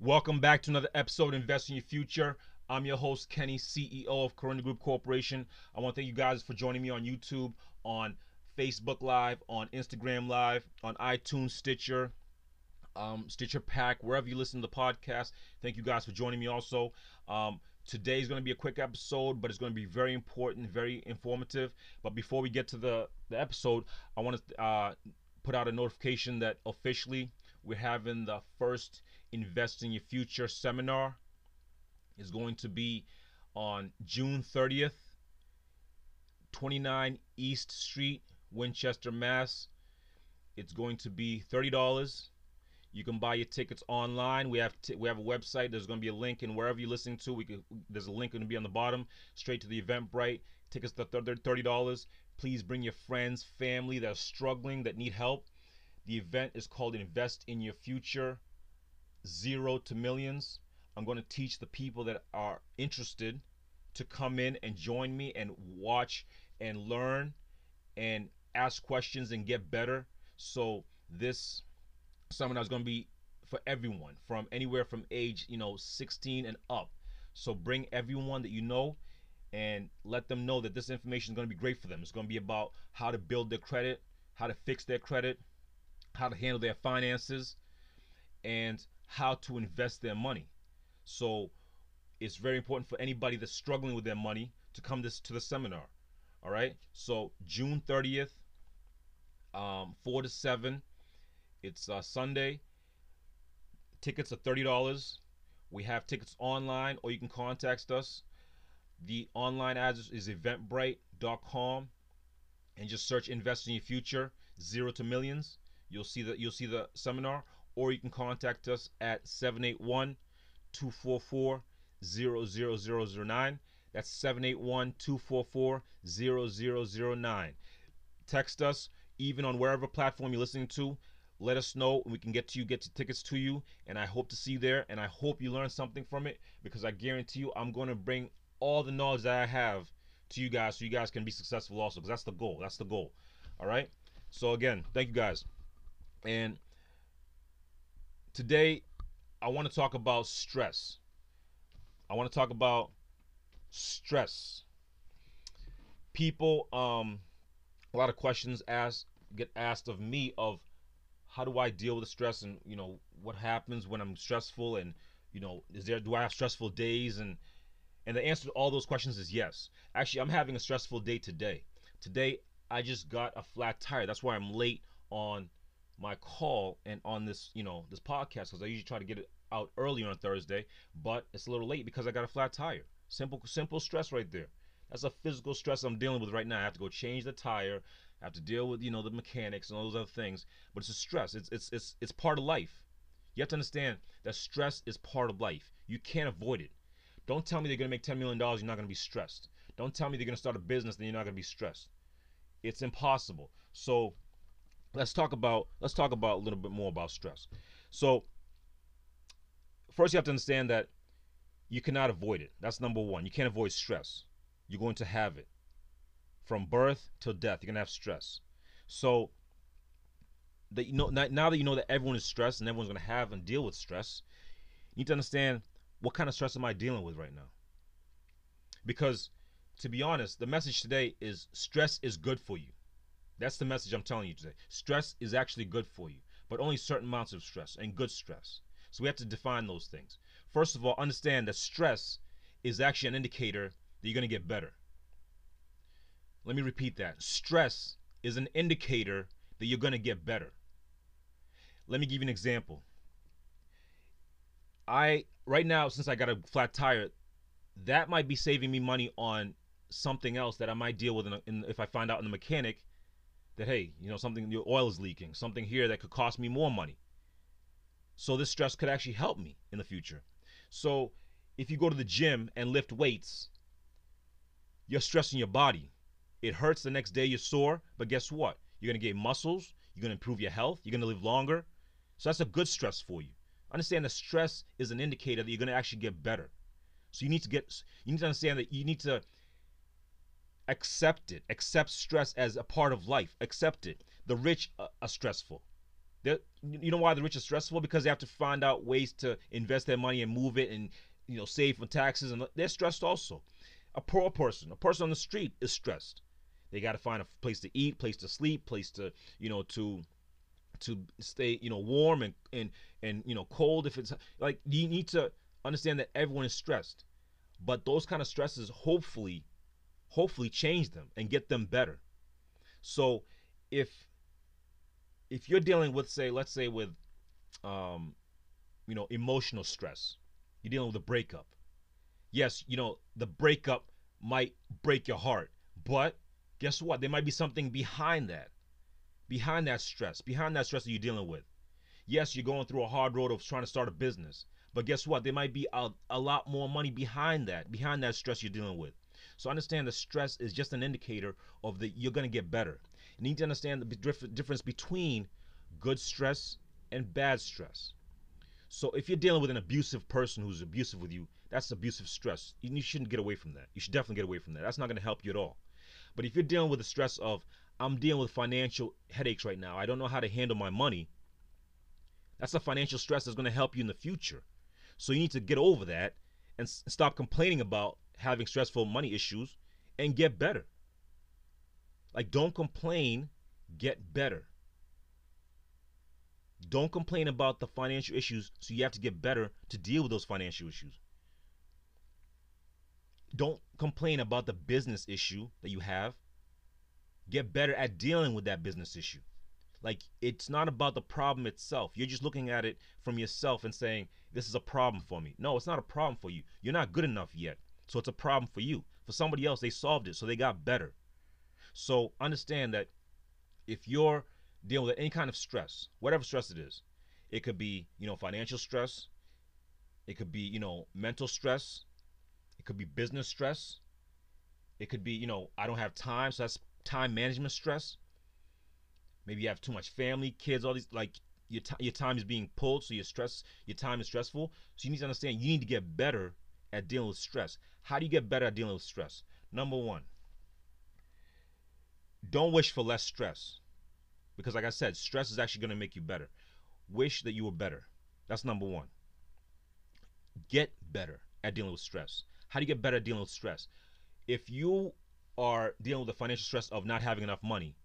Welcome back to another episode of Invest in Your Future. I'm your host, Kenny, CEO of Corona Group Corporation. I want to thank you guys for joining me on YouTube, on Facebook Live, on Instagram Live, on iTunes, Stitcher, um, Stitcher Pack, wherever you listen to the podcast. Thank you guys for joining me also. Um, today is going to be a quick episode, but it's going to be very important, very informative. But before we get to the, the episode, I want to uh, put out a notification that officially we're having the first Invest in Your Future seminar. Is going to be on June 30th, 29 East Street, Winchester, Mass. It's going to be $30. You can buy your tickets online. We have we have a website. There's going to be a link, and wherever you're listening to, we can, there's a link going to be on the bottom, straight to the Eventbrite. Tickets are thirty dollars. Please bring your friends, family that are struggling, that need help. The event is called Invest in Your Future, Zero to Millions. I'm going to teach the people that are interested to come in and join me and watch and learn and ask questions and get better. So this seminar is going to be for everyone from anywhere from age, you know, 16 and up. So bring everyone that you know and let them know that this information is going to be great for them. It's going to be about how to build their credit, how to fix their credit, how to handle their finances, and how to invest their money. So it's very important for anybody that's struggling with their money to come this to the seminar. All right. So June 30th, um, 4 to 7. It's uh, Sunday. Tickets are $30. We have tickets online, or you can contact us. The online address is eventbrite.com and just search invest in your future zero to millions you'll see the you'll see the seminar or you can contact us at 781 244 00009. That's 781 244 0009. Text us, even on wherever platform you're listening to. Let us know, and we can get to you, get tickets to you. And I hope to see you there, and I hope you learn something from it because I guarantee you, I'm going to bring all the knowledge that I have to you guys so you guys can be successful also because that's the goal. That's the goal. All right. So, again, thank you guys. And today, I want to talk about stress. I want to talk about stress. People, um, a lot of questions asked get asked of me of how do I deal with the stress and you know what happens when I'm stressful and you know is there do I have stressful days and and the answer to all those questions is yes. Actually, I'm having a stressful day today. Today I just got a flat tire. That's why I'm late on my call and on this, you know, this podcast because I usually try to get it out earlier on Thursday, but it's a little late because I got a flat tire. Simple, simple stress right there. That's a physical stress I'm dealing with right now. I have to go change the tire. I have to deal with, you know, the mechanics and all those other things. But it's a stress. It's it's it's it's part of life. You have to understand that stress is part of life. You can't avoid it. Don't tell me they're gonna make ten million dollars. You're not gonna be stressed. Don't tell me they're gonna start a business. Then you're not gonna be stressed. It's impossible. So let's talk about let's talk about a little bit more about stress. So first you have to understand that you cannot avoid it. That's number one. You can't avoid stress. You're going to have it. From birth till death, you're gonna have stress. So that you know now that you know that everyone is stressed and everyone's gonna have and deal with stress, you need to understand what kind of stress am I dealing with right now? Because to be honest, the message today is stress is good for you. That's the message I'm telling you today. Stress is actually good for you, but only certain amounts of stress and good stress. So we have to define those things. First of all, understand that stress is actually an indicator that you're going to get better. Let me repeat that. Stress is an indicator that you're going to get better. Let me give you an example. I right now since I got a flat tire, that might be saving me money on something else that I might deal with in, in, if I find out in the mechanic that hey, you know something your oil is leaking, something here that could cost me more money. So this stress could actually help me in the future. So if you go to the gym and lift weights, you're stressing your body. It hurts the next day, you're sore, but guess what? You're gonna get muscles, you're gonna improve your health, you're gonna live longer. So that's a good stress for you. Understand that stress is an indicator that you're gonna actually get better. So you need to get you need to understand that you need to accept it. Accept stress as a part of life. Accept it. The rich are stressful. They're, you know why the rich are stressful? Because they have to find out ways to invest their money and move it and you know save for taxes and they're stressed also. A poor person, a person on the street is stressed. They got to find a place to eat, place to sleep, place to you know to to stay you know warm and and and you know cold if it's like you need to understand that everyone is stressed but those kind of stresses hopefully hopefully change them and get them better. So if if you're dealing with say let's say with um you know emotional stress you're dealing with a breakup. Yes you know the breakup might break your heart but guess what? There might be something behind that behind that stress behind that stress that you're dealing with. Yes you're going through a hard road of trying to start a business but guess what? There might be a, a lot more money behind that behind that stress you're dealing with so understand the stress is just an indicator of that you're going to get better you need to understand the difference between good stress and bad stress. So if you're dealing with an abusive person who's abusive with you, that's abusive stress. You shouldn't get away from that. You should definitely get away from that. That's not going to help you at all. But if you're dealing with the stress of I'm dealing with financial headaches right now. I don't know how to handle my money. That's a financial stress that's going to help you in the future. So you need to get over that and stop complaining about having stressful money issues and get better. Like, don't complain, get better. Don't complain about the financial issues, so you have to get better to deal with those financial issues. Don't complain about the business issue that you have. Get better at dealing with that business issue. Like, it's not about the problem itself. You're just looking at it from yourself and saying, This is a problem for me. No, it's not a problem for you. You're not good enough yet. So it's a problem for you. For somebody else, they solved it, so they got better. So understand that if you're dealing with any kind of stress, whatever stress it is, it could be, you know, financial stress, it could be, you know, mental stress, it could be business stress, it could be, you know, I don't have time, so that's time management stress. Maybe you have too much family, kids, all these like your t- your time is being pulled, so your stress, your time is stressful. So you need to understand you need to get better at dealing with stress. How do you get better at dealing with stress? Number one, don't wish for less stress. Because, like I said, stress is actually going to make you better. Wish that you were better. That's number one. Get better at dealing with stress. How do you get better at dealing with stress? If you are dealing with the financial stress of not having enough money,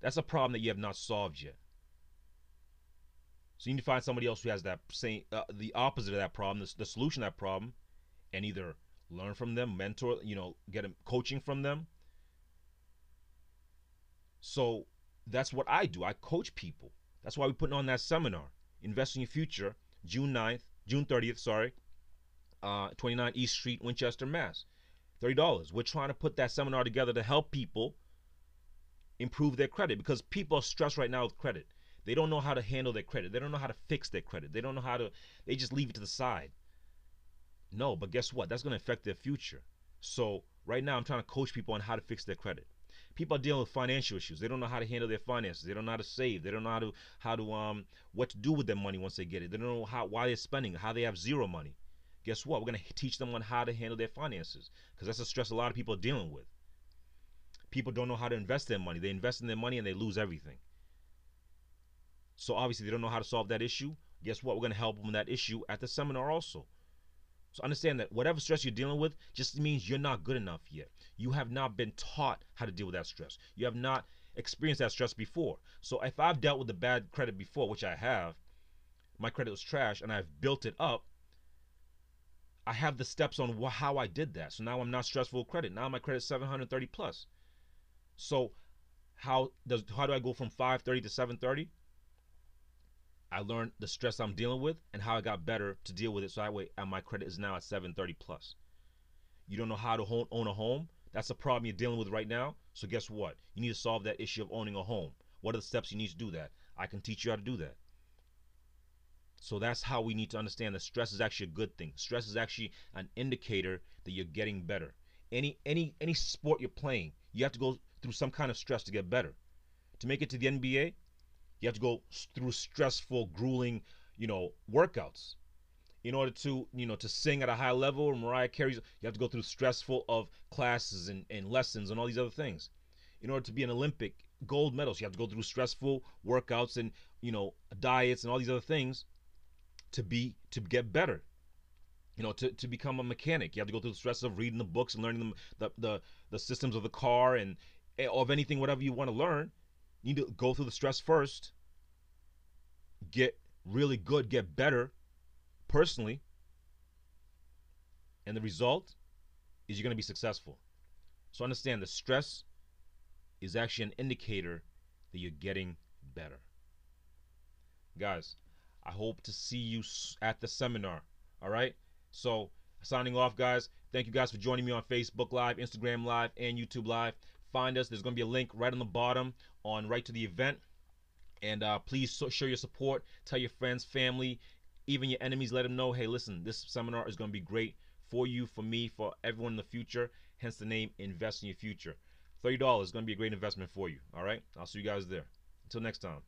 that's a problem that you have not solved yet. So you need to find somebody else who has that same, uh, the opposite of that problem, the, the solution to that problem, and either learn from them, mentor, you know, get coaching from them, so that's what I do. I coach people. That's why we're putting on that seminar, Investing in Your Future, June 9th, June 30th, sorry, uh, 29 East Street, Winchester, Mass. $30. We're trying to put that seminar together to help people improve their credit because people are stressed right now with credit. They don't know how to handle their credit. They don't know how to fix their credit. They don't know how to, they just leave it to the side. No, but guess what? That's going to affect their future. So right now, I'm trying to coach people on how to fix their credit people are dealing with financial issues. They don't know how to handle their finances. They don't know how to save. They don't know how to how to um what to do with their money once they get it. They don't know how why they're spending, how they have zero money. Guess what? We're gonna teach them on how to handle their finances because that's a stress a lot of people are dealing with. People don't know how to invest their money. They invest in their money and they lose everything. So obviously they don't know how to solve that issue. Guess what? We're gonna help them with that issue at the seminar also. So understand that whatever stress you're dealing with just means you're not good enough yet. You have not been taught how to deal with that stress. You have not experienced that stress before. So if I've dealt with the bad credit before, which I have, my credit was trash and I've built it up, I have the steps on how I did that. So now I'm not stressful credit. Now my credit 730 plus. So how does how do I go from 530 to 730? I learned the stress I'm dealing with and how I got better to deal with it. So that way, my credit is now at 730 plus. You don't know how to own a home? That's a problem you're dealing with right now. So guess what? You need to solve that issue of owning a home. What are the steps you need to do that? I can teach you how to do that. So that's how we need to understand that stress is actually a good thing. Stress is actually an indicator that you're getting better. Any any any sport you're playing, you have to go through some kind of stress to get better. To make it to the NBA, you have to go through stressful, grueling, you know, workouts. In order to, you know, to sing at a high level, Mariah Carey's, you have to go through stressful of classes and, and lessons and all these other things. In order to be an Olympic gold medals. You have to go through stressful workouts and you know diets and all these other things to be to get better. You know, to, to become a mechanic, you have to go through the stress of reading the books and learning them, the, the the systems of the car and eh, of anything, whatever you want to learn. Need to go through the stress first. Get really good, get better personally, and the result is you're going to be successful. So understand the stress is actually an indicator that you're getting better. Guys, I hope to see you at the seminar. All right? So, signing off, guys. Thank you guys for joining me on Facebook Live, Instagram Live, and YouTube Live. Find us. There's going to be a link right on the bottom on right to the event. And uh, please so, show your support. Tell your friends, family, even your enemies. Let them know, hey, listen, this seminar is going to be great for you, for me, for everyone in the future. Hence the name Invest in Your Future. $30 is going to be a great investment for you. All right? I'll see you guys there. Until next time.